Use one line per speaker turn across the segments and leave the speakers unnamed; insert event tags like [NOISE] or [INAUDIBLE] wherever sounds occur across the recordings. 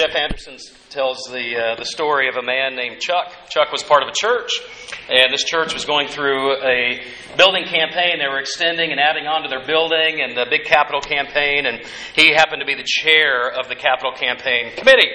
Jeff Anderson tells the, uh, the story of a man named Chuck. Chuck was part of a church, and this church was going through a building campaign. They were extending and adding on to their building and the big capital campaign, and he happened to be the chair of the capital campaign committee.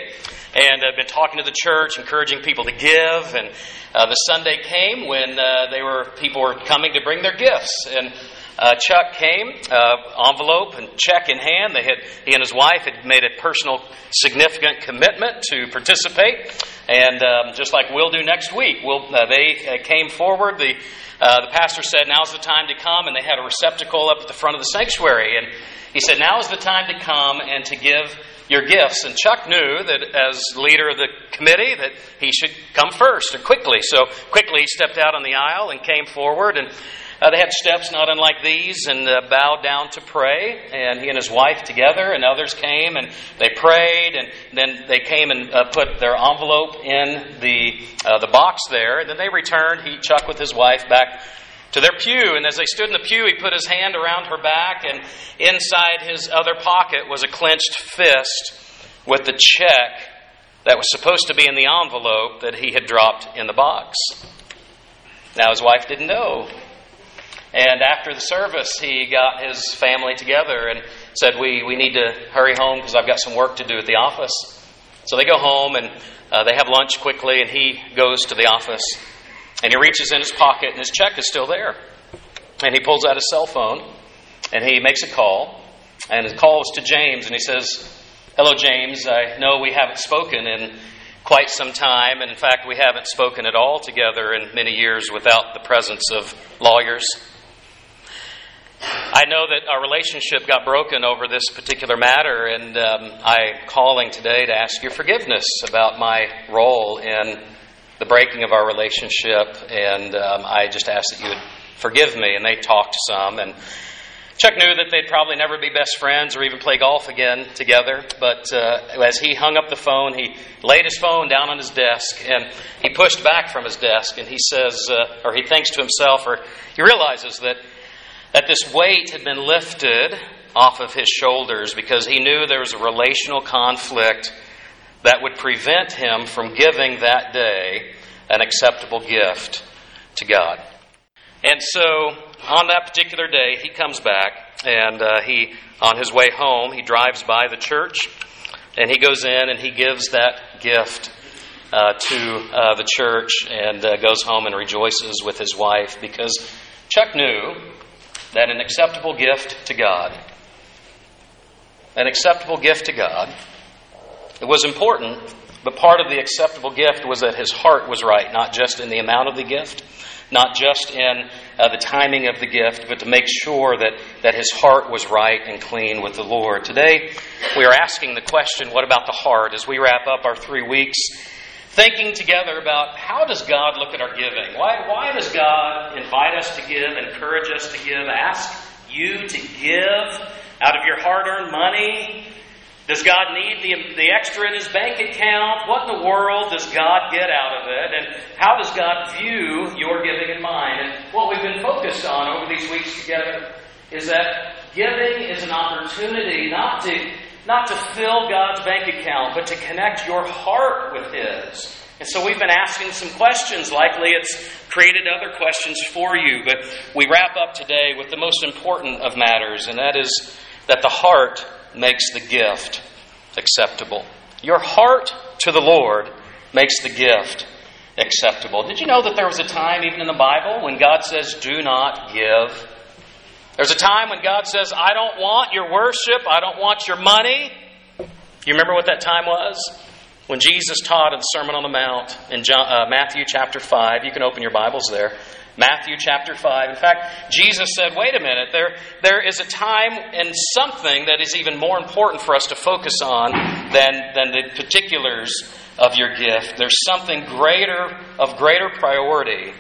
And had been talking to the church, encouraging people to give. And uh, the Sunday came when uh, they were people were coming to bring their gifts, and uh, Chuck came, uh, envelope and check in hand. They had he and his wife had made a personal, significant commitment to participate, and um, just like we'll do next week, we'll, uh, they uh, came forward. The uh, the pastor said, "Now's the time to come," and they had a receptacle up at the front of the sanctuary, and he said, "Now is the time to come and to give." Your gifts. And Chuck knew that as leader of the committee that he should come first and quickly. So quickly he stepped out on the aisle and came forward and uh, they had steps not unlike these and uh, bowed down to pray. And he and his wife together, and others came and they prayed. And then they came and uh, put their envelope in the, uh, the box there. And then they returned, he, Chuck, with his wife, back to their pew. And as they stood in the pew, he put his hand around her back, and inside his other pocket was a clenched fist with the check that was supposed to be in the envelope that he had dropped in the box. Now, his wife didn't know and after the service, he got his family together and said, We, we need to hurry home because I've got some work to do at the office. So they go home and uh, they have lunch quickly, and he goes to the office. And he reaches in his pocket, and his check is still there. And he pulls out his cell phone and he makes a call. And his call is to James, and he says, Hello, James. I know we haven't spoken in quite some time, and in fact, we haven't spoken at all together in many years without the presence of lawyers. I know that our relationship got broken over this particular matter, and um, I'm calling today to ask your forgiveness about my role in the breaking of our relationship. And um, I just ask that you would forgive me. And they talked some, and Chuck knew that they'd probably never be best friends or even play golf again together. But uh, as he hung up the phone, he laid his phone down on his desk and he pushed back from his desk and he says, uh, or he thinks to himself, or he realizes that that this weight had been lifted off of his shoulders because he knew there was a relational conflict that would prevent him from giving that day an acceptable gift to God. And so on that particular day, he comes back and uh, he, on his way home, he drives by the church and he goes in and he gives that gift uh, to uh, the church and uh, goes home and rejoices with his wife because Chuck knew that an acceptable gift to God, an acceptable gift to God, it was important, but part of the acceptable gift was that his heart was right, not just in the amount of the gift, not just in uh, the timing of the gift, but to make sure that, that his heart was right and clean with the Lord. Today, we are asking the question what about the heart? As we wrap up our three weeks thinking together about how does God look at our giving? Why, why does God invite us to give, encourage us to give, ask you to give out of your hard earned money? Does God need the, the extra in his bank account? What in the world does God get out of it? And how does God view your giving and mine? And what we've been focused on over these weeks together is that giving is an opportunity not to not to fill God's bank account, but to connect your heart with His. And so we've been asking some questions. Likely it's created other questions for you, but we wrap up today with the most important of matters, and that is that the heart makes the gift acceptable. Your heart to the Lord makes the gift acceptable. Did you know that there was a time, even in the Bible, when God says, do not give? There's a time when God says, I don't want your worship, I don't want your money. You remember what that time was? When Jesus taught in the Sermon on the Mount in John, uh, Matthew chapter 5. You can open your Bibles there. Matthew chapter 5. In fact, Jesus said, wait a minute, there, there is a time and something that is even more important for us to focus on than, than the particulars of your gift. There's something greater, of greater priority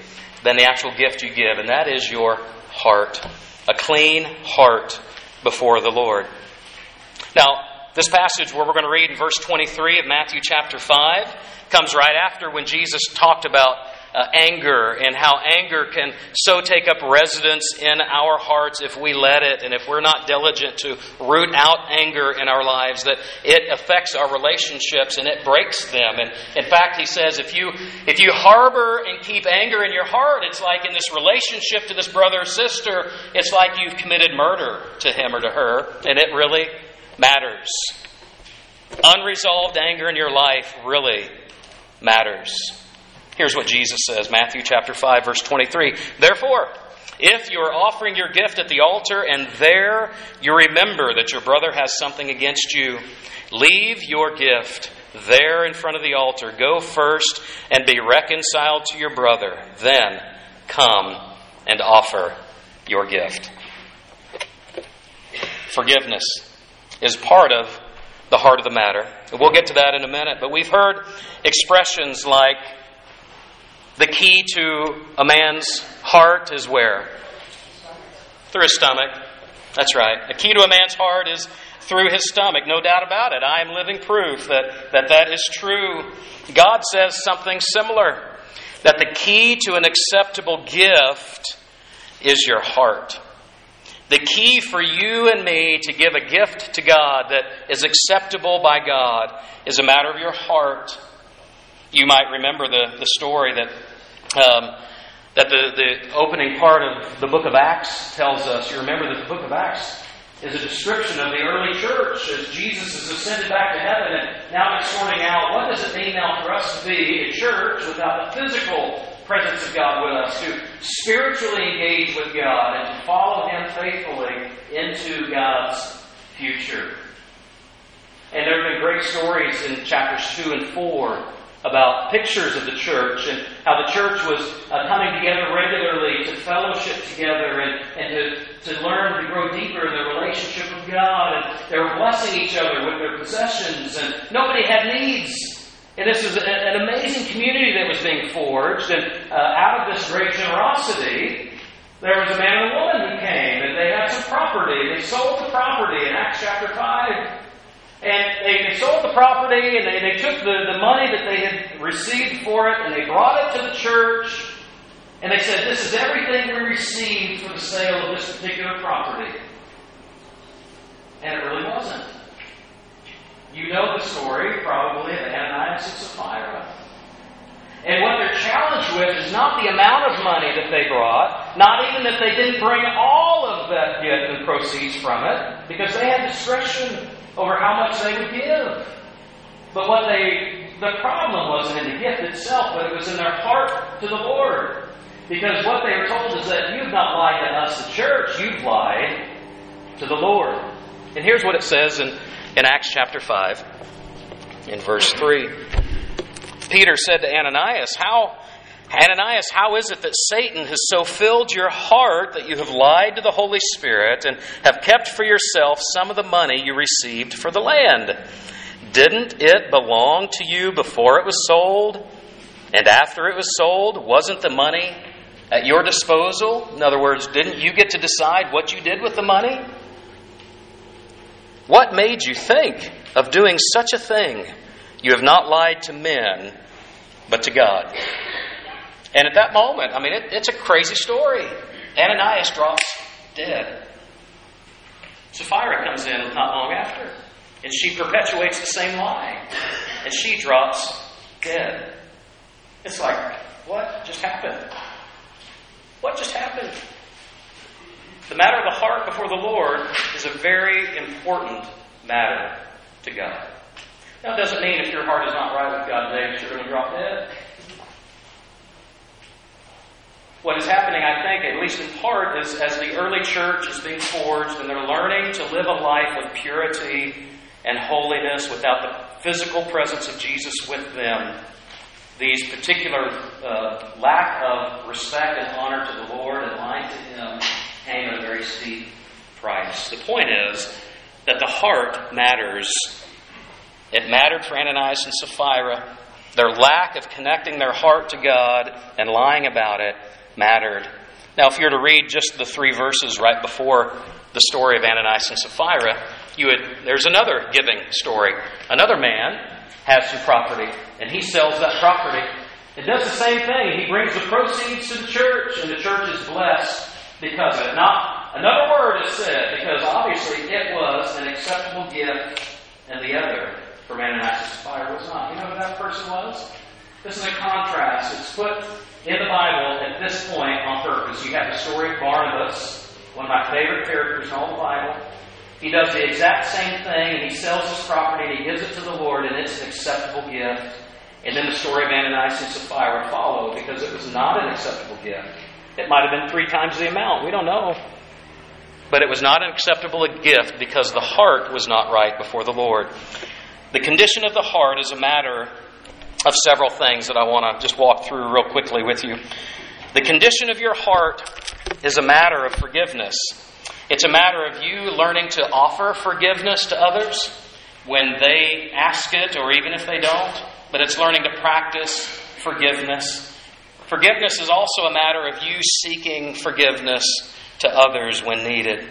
than the actual gift you give, and that is your heart a clean heart before the Lord. Now, this passage where we're going to read in verse 23 of Matthew chapter 5 comes right after when Jesus talked about uh, anger and how anger can so take up residence in our hearts if we let it and if we're not diligent to root out anger in our lives, that it affects our relationships and it breaks them. And in fact, he says if you, if you harbor and keep anger in your heart, it's like in this relationship to this brother or sister, it's like you've committed murder to him or to her, and it really matters. Unresolved anger in your life really matters. Here's what Jesus says Matthew chapter 5 verse 23. Therefore, if you are offering your gift at the altar and there you remember that your brother has something against you, leave your gift there in front of the altar. Go first and be reconciled to your brother. Then come and offer your gift. Forgiveness is part of the heart of the matter. We'll get to that in a minute, but we've heard expressions like the key to a man's heart is where? Through his stomach. That's right. The key to a man's heart is through his stomach, no doubt about it. I am living proof that that, that is true. God says something similar that the key to an acceptable gift is your heart. The key for you and me to give a gift to God that is acceptable by God is a matter of your heart. You might remember the, the story that, um, that the, the opening part of the book of Acts tells us. You remember that the book of Acts is a description of the early church as Jesus is ascended back to heaven and now it's sorting out what does it mean now for us to be a church without the physical presence of God with us, to spiritually engage with God, and to follow Him faithfully into God's future. And there have been great stories in chapters 2 and 4 about pictures of the church and how the church was uh, coming together regularly to fellowship together and, and to, to learn to grow deeper in their relationship with God. And they were blessing each other with their possessions, and nobody had needs. And this was an amazing community that was being forged. And uh, out of this great generosity, there was a man and a woman who came, and they had some property. They sold the property in Acts chapter 5. And they, they sold the property, and they, they took the, the money that they had received for it, and they brought it to the church. And they said, This is everything we received for the sale of this particular property. And it really wasn't. You know the story, probably, of Ananias and Sapphira. And what they're challenged with is not the amount of money that they brought, not even that they didn't bring all of that gift and proceeds from it, because they had discretion over how much they would give. But what they, the problem wasn't in the gift itself, but it was in their heart to the Lord. Because what they are told is that you've not lied to us, the church, you've lied to the Lord. And here's what it says in in Acts chapter 5, in verse 3. Peter said to Ananias, How, Ananias, how is it that Satan has so filled your heart that you have lied to the Holy Spirit and have kept for yourself some of the money you received for the land? Didn't it belong to you before it was sold? And after it was sold, wasn't the money at your disposal? In other words, didn't you get to decide what you did with the money? What made you think of doing such a thing? You have not lied to men, but to God. And at that moment, I mean, it, it's a crazy story. Ananias drops dead. Sapphira comes in not long after, and she perpetuates the same lie. And she drops dead. It's like, what just happened? What just happened? The matter of the heart before the Lord is a very important matter to God. It doesn't mean if your heart is not right with God today that you're going to drop dead. What is happening, I think, at least in part, is as the early church is being forged and they're learning to live a life of purity and holiness without the physical presence of Jesus with them, these particular uh, lack of respect and honor to the Lord and lying to Him came at a very steep price. The point is that the heart matters. It mattered for Ananias and Sapphira. Their lack of connecting their heart to God and lying about it mattered. Now, if you were to read just the three verses right before the story of Ananias and Sapphira, you would, there's another giving story. Another man has some property, and he sells that property It does the same thing. He brings the proceeds to the church, and the church is blessed because of it. Not another word is said, because obviously it was an acceptable gift, and the other for Ananias and Sapphira was not. You know who that person was? This is a contrast. It's put in the Bible at this point on purpose. You have the story of Barnabas, one of my favorite characters in all the Bible. He does the exact same thing, and he sells his property and he gives it to the Lord, and it's an acceptable gift. And then the story of Ananias and Sapphira would follow because it was not an acceptable gift. It might have been three times the amount. We don't know. But it was not an acceptable gift because the heart was not right before the Lord. The condition of the heart is a matter of several things that I want to just walk through real quickly with you. The condition of your heart is a matter of forgiveness. It's a matter of you learning to offer forgiveness to others when they ask it or even if they don't but it's learning to practice forgiveness. Forgiveness is also a matter of you seeking forgiveness to others when needed.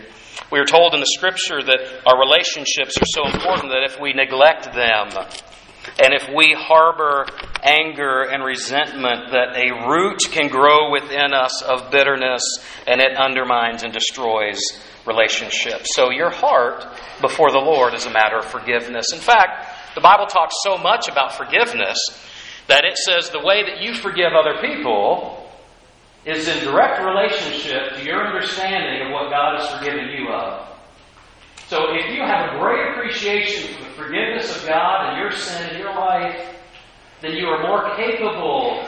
We are told in the scripture that our relationships are so important that if we neglect them, and if we harbor anger and resentment, that a root can grow within us of bitterness and it undermines and destroys relationships. So, your heart before the Lord is a matter of forgiveness. In fact, the Bible talks so much about forgiveness that it says the way that you forgive other people is in direct relationship to your understanding of what God has forgiven you of. So if you have a great appreciation for the forgiveness of God and your sin in your life, then you are more capable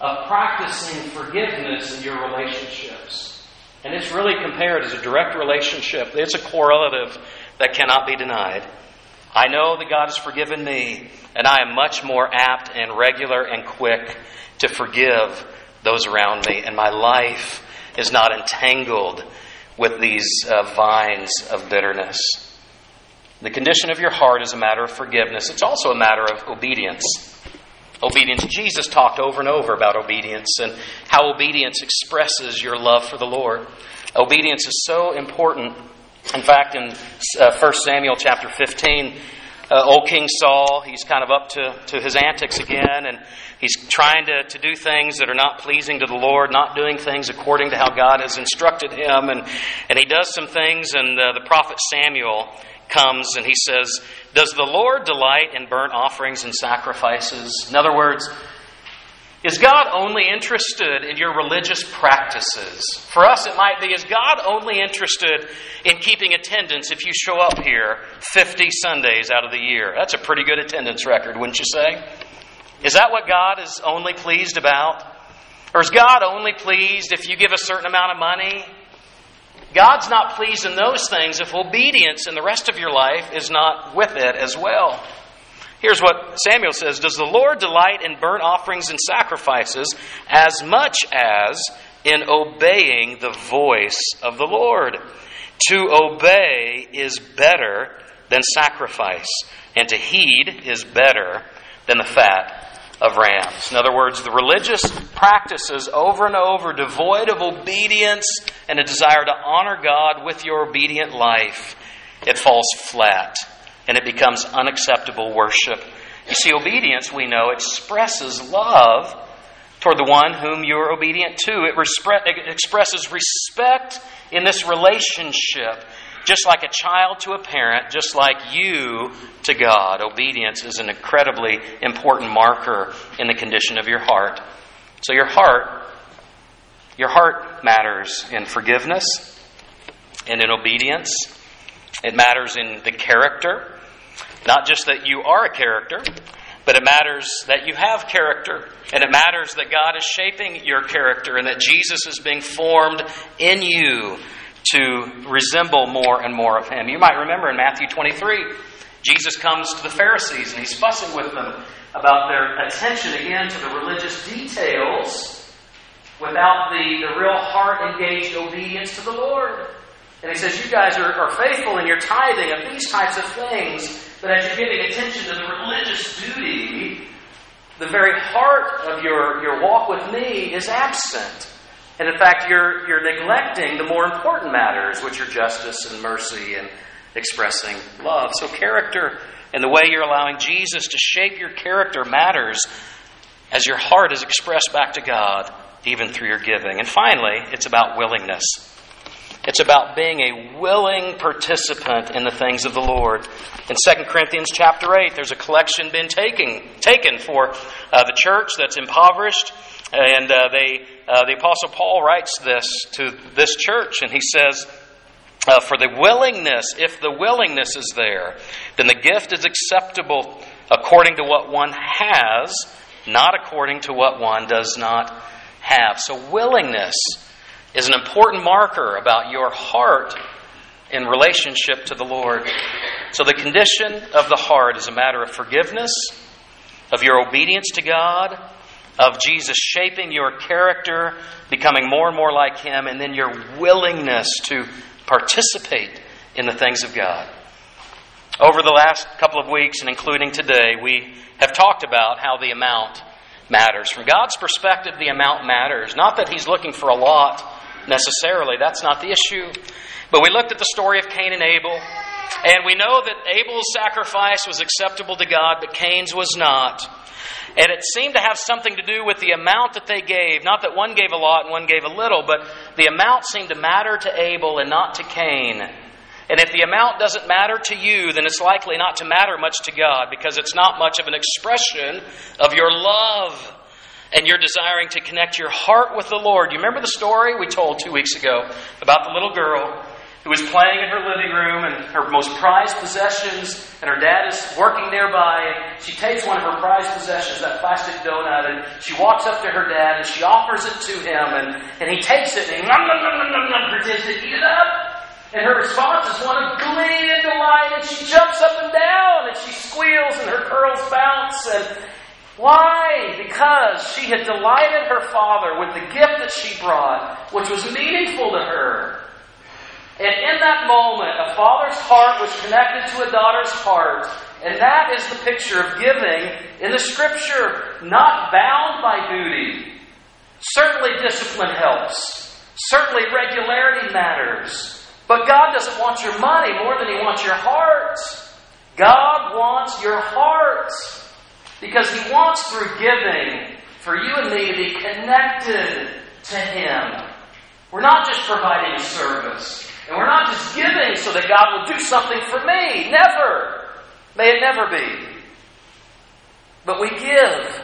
of practicing forgiveness in your relationships. And it's really compared as a direct relationship. It's a correlative that cannot be denied. I know that God has forgiven me, and I am much more apt and regular and quick to forgive those around me, and my life is not entangled with these uh, vines of bitterness. The condition of your heart is a matter of forgiveness. It's also a matter of obedience. Obedience. Jesus talked over and over about obedience and how obedience expresses your love for the Lord. Obedience is so important in fact, in uh, 1 Samuel chapter 15, uh, old King Saul, he's kind of up to, to his antics again, and he's trying to, to do things that are not pleasing to the Lord, not doing things according to how God has instructed him. And, and he does some things, and uh, the prophet Samuel comes and he says, Does the Lord delight in burnt offerings and sacrifices? In other words, is God only interested in your religious practices? For us, it might be, is God only interested in keeping attendance if you show up here 50 Sundays out of the year? That's a pretty good attendance record, wouldn't you say? Is that what God is only pleased about? Or is God only pleased if you give a certain amount of money? God's not pleased in those things if obedience in the rest of your life is not with it as well. Here's what Samuel says Does the Lord delight in burnt offerings and sacrifices as much as in obeying the voice of the Lord? To obey is better than sacrifice, and to heed is better than the fat of rams. In other words, the religious practices over and over, devoid of obedience and a desire to honor God with your obedient life, it falls flat and it becomes unacceptable worship. You see, obedience, we know, expresses love toward the one whom you're obedient to. It, respre- it expresses respect in this relationship, just like a child to a parent, just like you to God. Obedience is an incredibly important marker in the condition of your heart. So, your heart, your heart matters in forgiveness and in obedience. It matters in the character not just that you are a character, but it matters that you have character. And it matters that God is shaping your character and that Jesus is being formed in you to resemble more and more of Him. You might remember in Matthew 23, Jesus comes to the Pharisees and he's fussing with them about their attention again to the religious details without the, the real heart engaged obedience to the Lord. And he says, You guys are, are faithful in your tithing of these types of things, but as you're giving attention to the religious duty, the very heart of your, your walk with me is absent. And in fact, you're, you're neglecting the more important matters, which are justice and mercy and expressing love. So, character and the way you're allowing Jesus to shape your character matters as your heart is expressed back to God, even through your giving. And finally, it's about willingness. It's about being a willing participant in the things of the Lord. In 2 Corinthians chapter 8, there's a collection been taken, taken for uh, the church that's impoverished. And uh, they, uh, the Apostle Paul writes this to this church, and he says, uh, For the willingness, if the willingness is there, then the gift is acceptable according to what one has, not according to what one does not have. So, willingness is an important marker about your heart in relationship to the Lord. So, the condition of the heart is a matter of forgiveness, of your obedience to God, of Jesus shaping your character, becoming more and more like Him, and then your willingness to participate in the things of God. Over the last couple of weeks, and including today, we have talked about how the amount matters. From God's perspective, the amount matters. Not that He's looking for a lot necessarily, that's not the issue. But we looked at the story of Cain and Abel, and we know that Abel's sacrifice was acceptable to God, but Cain's was not. And it seemed to have something to do with the amount that they gave. Not that one gave a lot and one gave a little, but the amount seemed to matter to Abel and not to Cain. And if the amount doesn't matter to you, then it's likely not to matter much to God because it's not much of an expression of your love and you're desiring to connect your heart with the Lord. You remember the story we told two weeks ago about the little girl who was playing in her living room and her most prized possessions, and her dad is working nearby. And she takes one of her prized possessions, that plastic donut, and she walks up to her dad and she offers it to him, and, and he takes it and he nom, nom, nom, nom, pretends to eat it up. And her response is one of glee and delight, and she jumps up and down, and she squeals, and her curls bounce. And why? Because she had delighted her father with the gift that she brought, which was meaningful to her. And in that moment, a father's heart was connected to a daughter's heart. And that is the picture of giving in the scripture, not bound by duty. Certainly, discipline helps. Certainly, regularity matters. But God doesn't want your money more than He wants your heart. God wants your heart because He wants through giving for you and me to be connected to Him. We're not just providing a service, and we're not just giving so that God will do something for me. Never. May it never be. But we give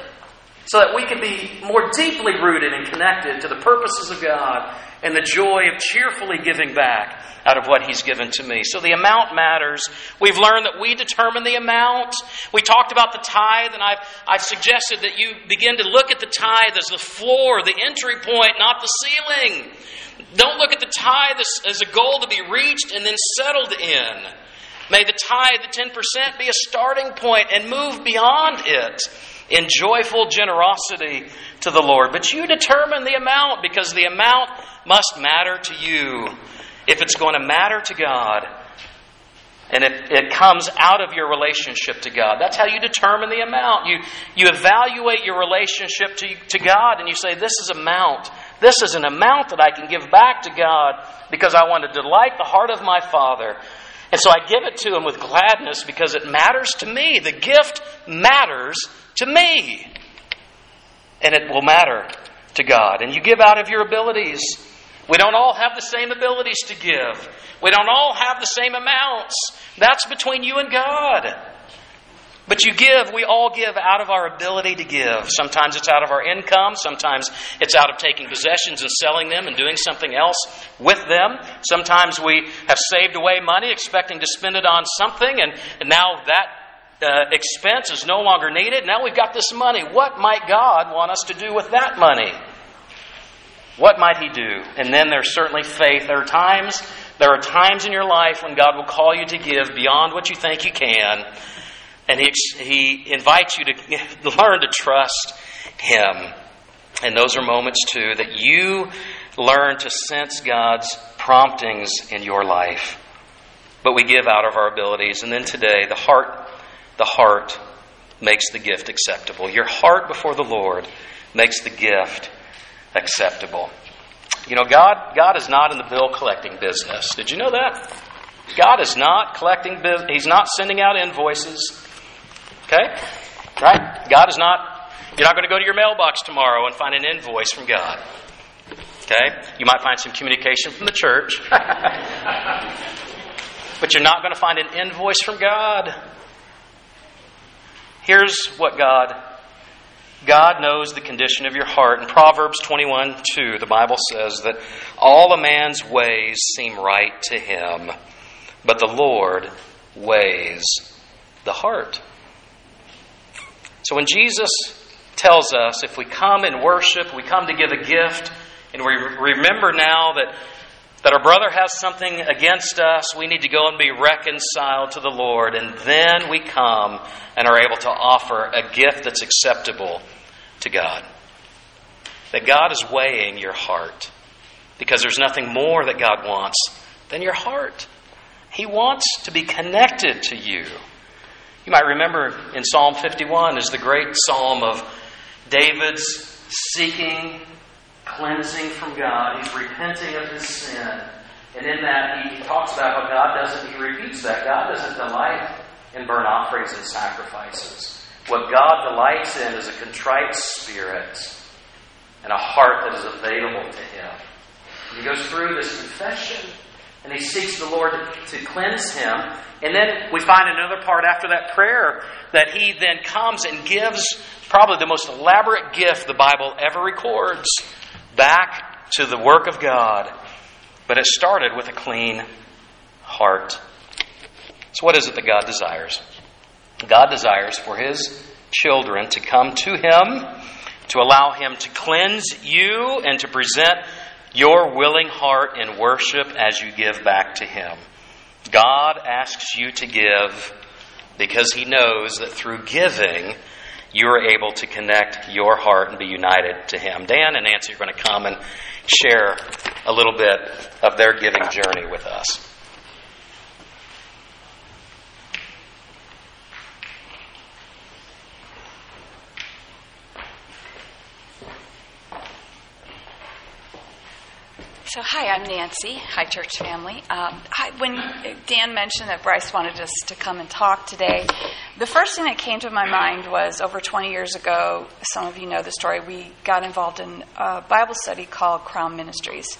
so that we can be more deeply rooted and connected to the purposes of God and the joy of cheerfully giving back out of what He's given to me. So the amount matters. We've learned that we determine the amount. We talked about the tithe, and I've, I've suggested that you begin to look at the tithe as the floor, the entry point, not the ceiling. Don't look at the tithe as, as a goal to be reached and then settled in. May the tithe, the 10%, be a starting point and move beyond it in joyful generosity to the Lord. But you determine the amount because the amount must matter to you if it's going to matter to God. And it, it comes out of your relationship to God. That's how you determine the amount. You, you evaluate your relationship to, to God and you say, This is amount. This is an amount that I can give back to God because I want to delight the heart of my Father. And so I give it to Him with gladness because it matters to me. The gift matters to me. And it will matter to God. And you give out of your abilities. We don't all have the same abilities to give. We don't all have the same amounts. That's between you and God. But you give, we all give out of our ability to give. Sometimes it's out of our income. Sometimes it's out of taking possessions and selling them and doing something else with them. Sometimes we have saved away money expecting to spend it on something, and, and now that uh, expense is no longer needed. Now we've got this money. What might God want us to do with that money? What might He do? And then there's certainly faith. There are times, there are times in your life when God will call you to give beyond what you think you can, and He He invites you to [LAUGHS] learn to trust Him. And those are moments too that you learn to sense God's promptings in your life. But we give out of our abilities. And then today, the heart, the heart makes the gift acceptable. Your heart before the Lord makes the gift acceptable. You know, God, God is not in the bill collecting business. Did you know that? God is not collecting, He's not sending out invoices. Okay? Right? God is not You're not going to go to your mailbox tomorrow and find an invoice from God. Okay? You might find some communication from the church. [LAUGHS] but you're not going to find an invoice from God. Here's what God God knows the condition of your heart. In Proverbs 21 2, the Bible says that all a man's ways seem right to him, but the Lord weighs the heart. So when Jesus tells us if we come and worship, we come to give a gift, and we remember now that, that our brother has something against us, we need to go and be reconciled to the Lord, and then we come and are able to offer a gift that's acceptable to God. That God is weighing your heart because there's nothing more that God wants than your heart. He wants to be connected to you. You might remember in Psalm 51 is the great psalm of David's seeking cleansing from God. He's repenting of his sin. And in that, he talks about how God doesn't, he repeats that, God doesn't delight in burnt offerings and sacrifices. What God delights in is a contrite spirit and a heart that is available to him. He goes through this confession and he seeks the Lord to cleanse him. And then we find another part after that prayer that he then comes and gives probably the most elaborate gift the Bible ever records back to the work of God. But it started with a clean heart. So, what is it that God desires? God desires for his children to come to him, to allow him to cleanse you, and to present your willing heart in worship as you give back to him. God asks you to give because he knows that through giving, you are able to connect your heart and be united to him. Dan and Nancy are going to come and share a little bit of their giving journey with us.
So, hi, I'm Nancy. Hi, church family. Um, when Dan mentioned that Brice wanted us to come and talk today, the first thing that came to my mind was over 20 years ago, some of you know the story, we got involved in a Bible study called Crown Ministries.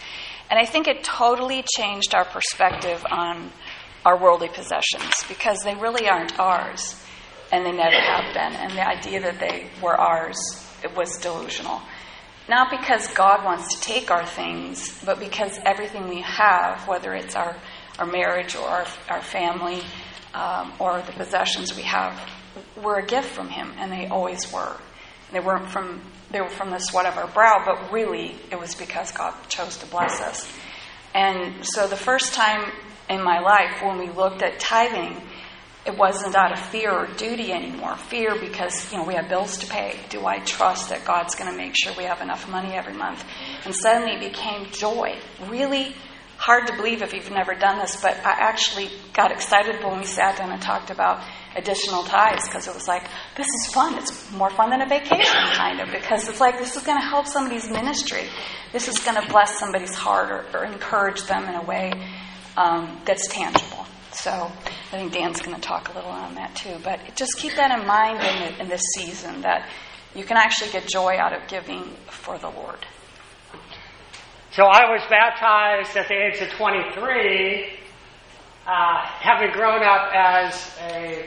And I think it totally changed our perspective on our worldly possessions because they really aren't ours, and they never have been. And the idea that they were ours it was delusional. Not because God wants to take our things, but because everything we have, whether it's our, our marriage or our, our family um, or the possessions we have, were a gift from Him, and they always were. They weren't from they were from the sweat of our brow, but really it was because God chose to bless us. And so the first time in my life when we looked at tithing, it wasn't out of fear or duty anymore. Fear because, you know, we have bills to pay. Do I trust that God's going to make sure we have enough money every month? And suddenly it became joy. Really hard to believe if you've never done this, but I actually got excited when we sat down and talked about additional tithes because it was like, this is fun. It's more fun than a vacation, kind of, because it's like this is going to help somebody's ministry. This is going to bless somebody's heart or, or encourage them in a way um, that's tangible. So I think Dan's going to talk a little on that too. But just keep that in mind in, in this season that you can actually get joy out of giving for the Lord.
So I was baptized at the age of 23, uh, having grown up as a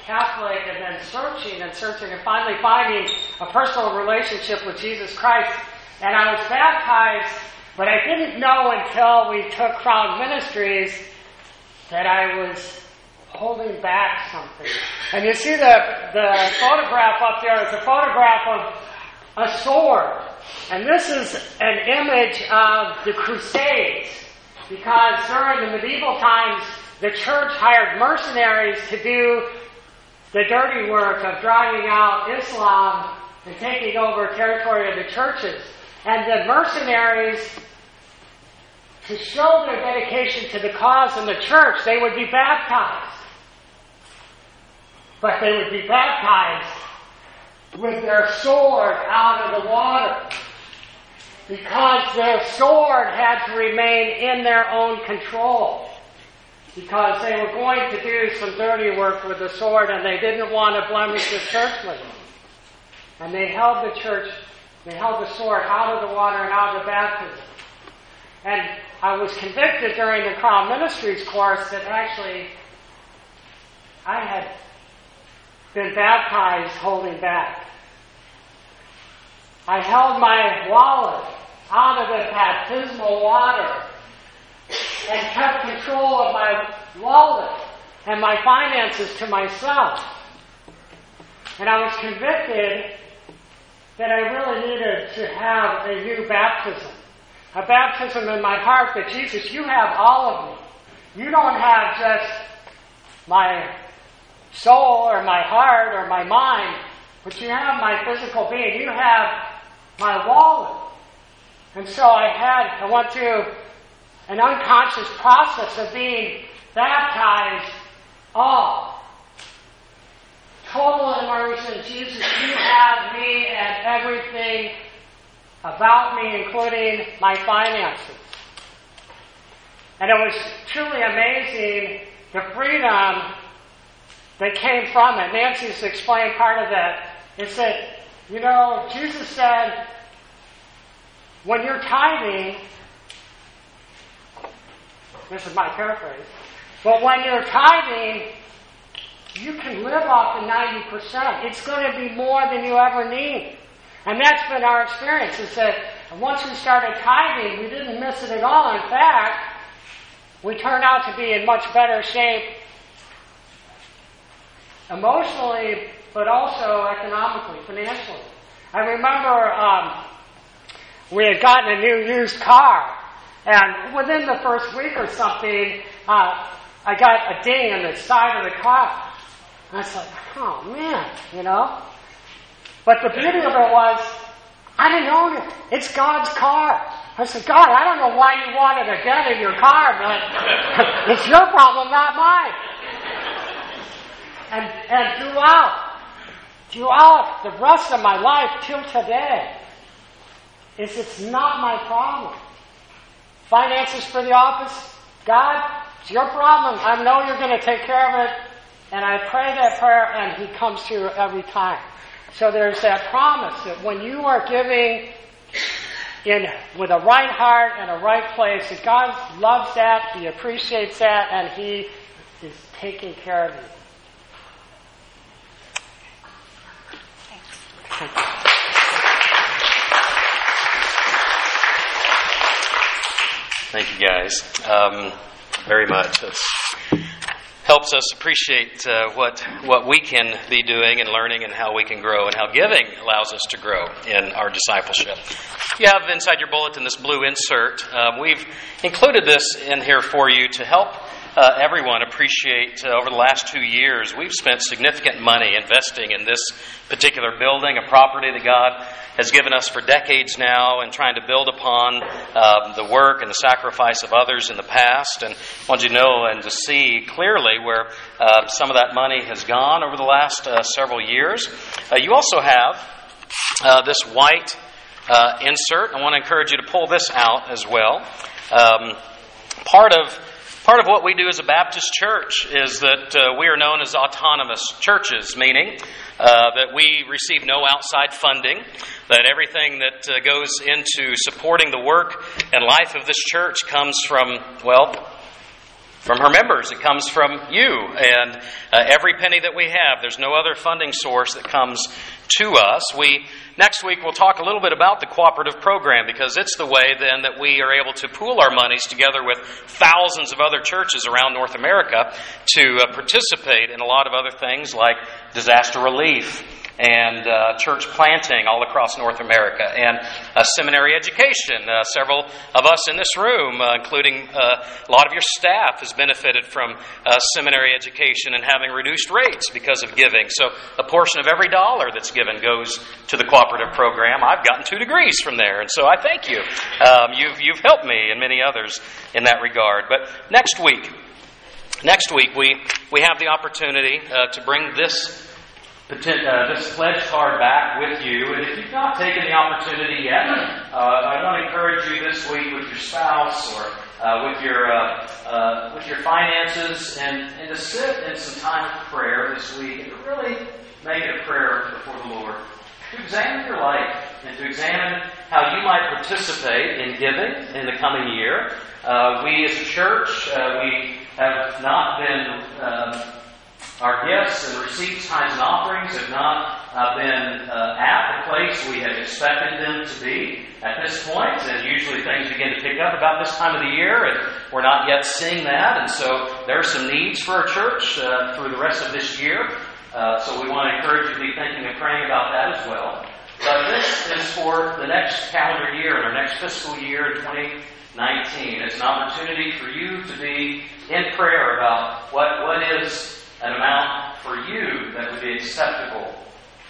Catholic and then searching and searching and finally finding a personal relationship with Jesus Christ. And I was baptized, but I didn't know until we took Crown Ministries that I was holding back something. And you see the, the photograph up there is a photograph of a sword. And this is an image of the Crusades. Because during the medieval times, the church hired mercenaries to do the dirty work of driving out Islam and taking over territory of the churches. And the mercenaries to show their dedication to the cause and the church, they would be baptized. But they would be baptized with their sword out of the water. Because their sword had to remain in their own control. Because they were going to do some dirty work with the sword and they didn't want to blemish the church with it. and they held the church, they held the sword out of the water and out of the baptism. And I was convicted during the Crown Ministries course that actually I had been baptized holding back. I held my wallet out of the baptismal water and kept control of my wallet and my finances to myself. And I was convicted that I really needed to have a new baptism. A baptism in my heart that Jesus, you have all of me. You don't have just my soul or my heart or my mind, but you have my physical being. You have my wallet. And so I had, I went through an unconscious process of being baptized all. Total immersion. Jesus, you have me and everything about me, including my finances. And it was truly amazing the freedom that came from it. Nancy's explained part of that. It said, you know, Jesus said, when you're tithing, this is my paraphrase, but when you're tithing, you can live off the 90%. It's going to be more than you ever need. And that's been our experience, is that once we started tithing, we didn't miss it at all. In fact, we turned out to be in much better shape emotionally, but also economically, financially. I remember um, we had gotten a new used car, and within the first week or something, uh, I got a ding on the side of the car. And I was like, oh man, you know? But the beauty of it was, I didn't own it. It's God's car. I said, God, I don't know why you wanted a dent in your car, but [LAUGHS] it's your problem, not mine. And, and throughout, throughout the rest of my life till today, is it's not my problem. Finances for the office, God, it's your problem. I know you're going to take care of it. And I pray that prayer, and He comes through every time. So there's that promise that when you are giving in with a right heart and a right place, that God loves that, He appreciates that, and He is taking care of you.
Thank you, guys, um, very much. It helps us appreciate uh, what what we can be doing and learning, and how we can grow, and how giving allows us to grow in our discipleship. You have inside your bulletin this blue insert. Um, we've included this in here for you to help uh, everyone appreciate uh, over the last two years, we've spent significant money investing in this particular building, a property that God has given us for decades now, and trying to build upon uh, the work and the sacrifice of others in the past. And I want you to know and to see clearly where uh, some of that money has gone over the last uh, several years. Uh, you also have this white insert. I want to encourage you to pull this out as well. Um, part of Part of what we do as a Baptist church is that uh, we are known as autonomous churches, meaning uh, that we receive no outside funding, that everything that uh, goes into supporting the work and life of this church comes from, well, from her members. It comes from you. And uh, every penny that we have, there's no other funding source that comes to us. We next week we'll talk a little bit about the cooperative program because it's the way then that we are able to pool our monies together with thousands of other churches around North America to uh, participate in a lot of other things like disaster relief and uh, church planting all across North America, and uh, seminary education. Uh, several of us in this room, uh, including uh, a lot of your staff, has benefited from uh, seminary education and having reduced rates because of giving. So a portion of every dollar that's given goes to the cooperative program. I've gotten two degrees from there, and so I thank you. Um, you've, you've helped me and many others in that regard. But next week, next week we, we have the opportunity to bring this uh, this pledge card back with you. And if you've not taken the opportunity yet, uh, I want to encourage you this week with your spouse or uh, with your uh, uh, with your finances, and, and to sit in some time of prayer this week and really make it a prayer before the Lord. to examine your life and to examine how you might participate in giving in the coming year. Uh, we as a church, we have not been, um, our gifts and receipts, tithes and offerings have not uh, been uh, at the place we had expected them to be at this point. point, and usually things begin to pick up about this time of the year, and we're not yet seeing that, and so there are some needs for our church uh, through the rest of this year. Uh, so we want to encourage you to be thinking and praying about that as well. But this is for the next calendar year and our next fiscal year in 2019. It's an opportunity for you to be in prayer about what, what is an amount for you that would be acceptable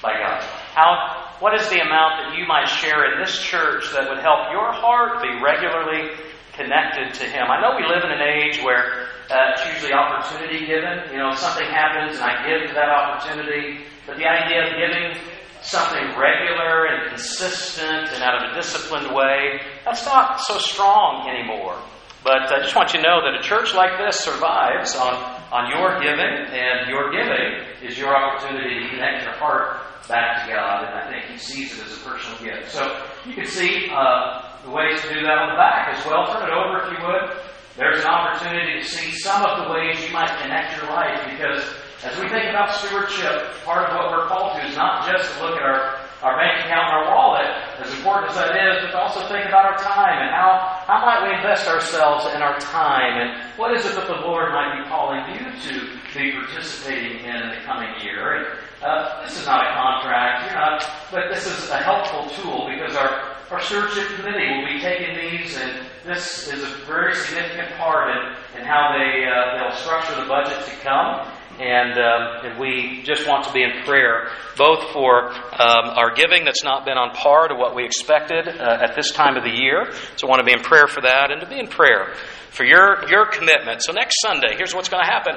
by God. How, what is the amount that you might share in this church that would help your heart be regularly connected to Him? I know we live in an age where uh, it's usually opportunity given. You know, something happens and I give to that opportunity. But the idea of giving something regular and consistent and out of a disciplined way, that's not so strong anymore. But I just want you to know that a church like this survives on, on your giving, and your giving is your opportunity to connect your heart back to God, and I think He sees it as a personal gift. So you can see uh, the ways to do that on the back as well. Turn it over if you would. There's an opportunity to see some of the ways you might connect your life because as we think about stewardship, part of what we're called to is not just to look at our, our bank account and our wallet, as important as that is, but also think about our time and how, how might we invest ourselves in our time and what is it that the Lord might be calling you to be participating in in the coming year. And uh, this is not a contract, you're not, but this is a helpful tool because our, our stewardship committee will be taking these, and this is a very significant part in, in how they, uh, they'll structure the budget to come. And, um, and, we just want to be in prayer, both for um, our giving that's not been on par to what we expected uh, at this time of the year. So want to be in prayer for that, and to be in prayer for your, your commitment. So next Sunday, here's what's going to happen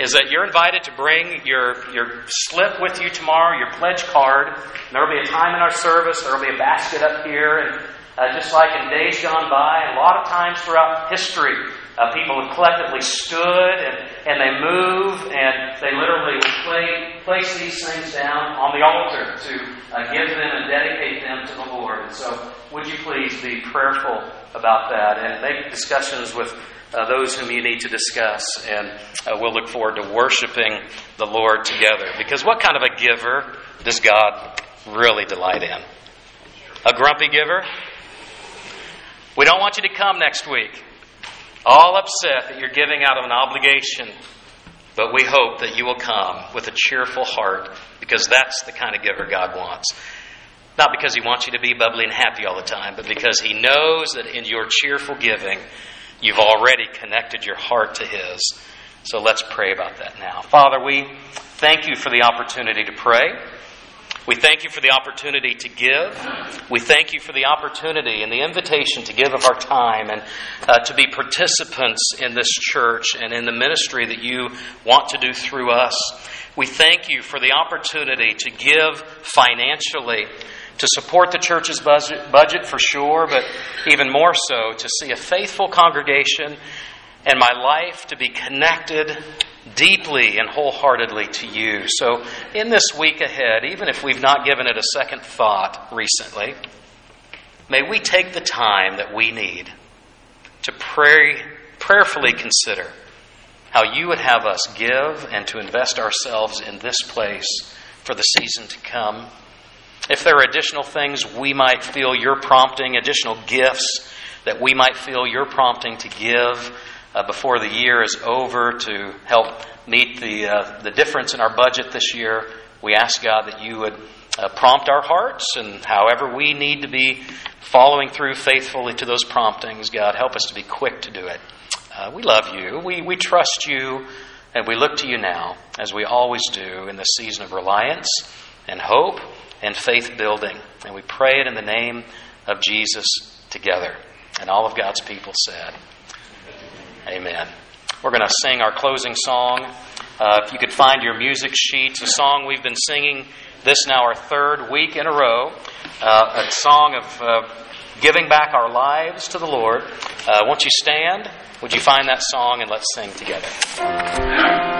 is that you're invited to bring your, your slip with you tomorrow, your pledge card. There will be a time in our service, there will be a basket up here, and uh, just like in days gone by, a lot of times throughout history, uh, people have collectively stood and, and they move and they literally play, place these things down on the altar to uh, give them and dedicate them to the Lord. And so, would you please be prayerful about that and make discussions with uh, those whom you need to discuss. And uh, we'll look forward to worshiping the Lord together. Because what kind of a giver does God really delight in? A grumpy giver? We don't want you to come next week all upset that you're giving out of an obligation. But we hope that you will come with a cheerful heart because that's the kind of giver God wants. Not because He wants you to be bubbly and happy all the time, but because He knows that in your cheerful giving, You've already connected your heart to His. So let's pray about that now. Father, we thank you for the opportunity to pray. We thank you for the opportunity to give. We thank you for the opportunity and the invitation to give of our time and uh, to be participants in this church and in the ministry that you want to do through us. We thank you for the opportunity to give financially to support the church's budget, budget for sure, but even more so to see a faithful congregation and my life to be connected deeply and wholeheartedly to you. So, in this week ahead, even if we've not given it a second thought recently, may we take the time that we need to pray, prayerfully consider how you would have us give and to invest ourselves in this place for the season to come. If there are additional things we might feel your prompting, additional gifts that we might feel your prompting to give uh, before the year is over to help meet the, uh, the difference in our budget this year, we ask God that you would uh, prompt our hearts and however we need to be following through faithfully to those promptings, God, help us to be quick to do it. Uh, we love you. We, we trust you. And we look to you now, as we always do in this season of reliance and hope and faith building. And we pray it in the name of Jesus together. And all of God's people said, Amen. We're going to sing our closing song. Uh, if you could find your music sheets, a song we've been singing this now our third week in a row, uh, a song of uh, giving back our lives to the Lord. Uh, won't you stand? Would you find that song and let's sing together?